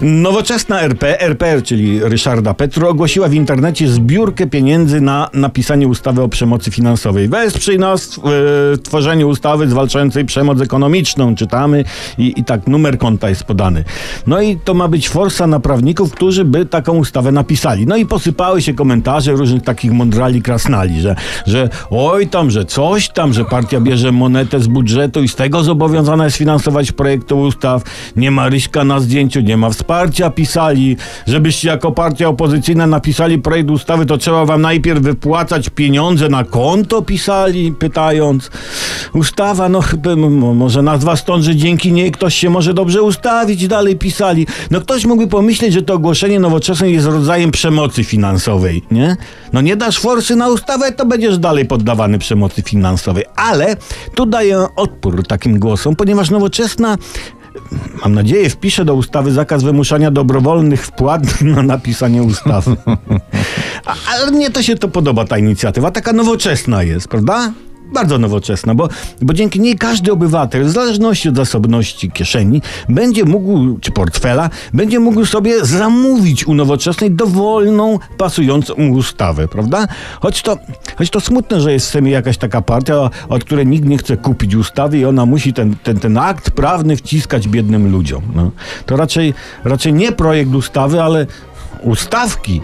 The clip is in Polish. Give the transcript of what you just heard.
Nowoczesna RP, RPR, czyli Ryszarda Petru, ogłosiła w internecie zbiórkę pieniędzy na napisanie ustawy o przemocy finansowej. Wesprzyj nas w e, tworzeniu ustawy zwalczającej przemoc ekonomiczną, czytamy i, i tak numer konta jest podany. No i to ma być forsa na prawników, którzy by taką ustawę napisali. No i posypały się komentarze różnych takich mądrali krasnali, że, że oj tam, że coś tam, że partia bierze monetę z budżetu i z tego zobowiązana jest finansować projekty ustaw, nie ma Ryśka na zdjęciu, nie ma wsparcia pisali, żebyście jako partia opozycyjna napisali projekt ustawy, to trzeba wam najpierw wypłacać pieniądze na konto, pisali, pytając. Ustawa, no chyba, m- może nazwa stąd, że dzięki niej ktoś się może dobrze ustawić, dalej pisali. No ktoś mógłby pomyśleć, że to ogłoszenie nowoczesne jest rodzajem przemocy finansowej, nie? No nie dasz forsy na ustawę, to będziesz dalej poddawany przemocy finansowej. Ale tu daję odpór takim głosom, ponieważ nowoczesna mam nadzieję, wpisze do ustawy zakaz wymuszania dobrowolnych wpłat na napisanie ustawy. A, ale mnie to się to podoba, ta inicjatywa. Taka nowoczesna jest, prawda? Bardzo nowoczesna, bo, bo dzięki niej każdy obywatel, w zależności od zasobności kieszeni, będzie mógł, czy portfela, będzie mógł sobie zamówić u nowoczesnej dowolną, pasującą ustawę, prawda? Choć to, choć to smutne, że jest w Sejmie jakaś taka partia, od której nikt nie chce kupić ustawy i ona musi ten, ten, ten akt prawny wciskać biednym ludziom. No. To raczej, raczej nie projekt ustawy, ale ustawki.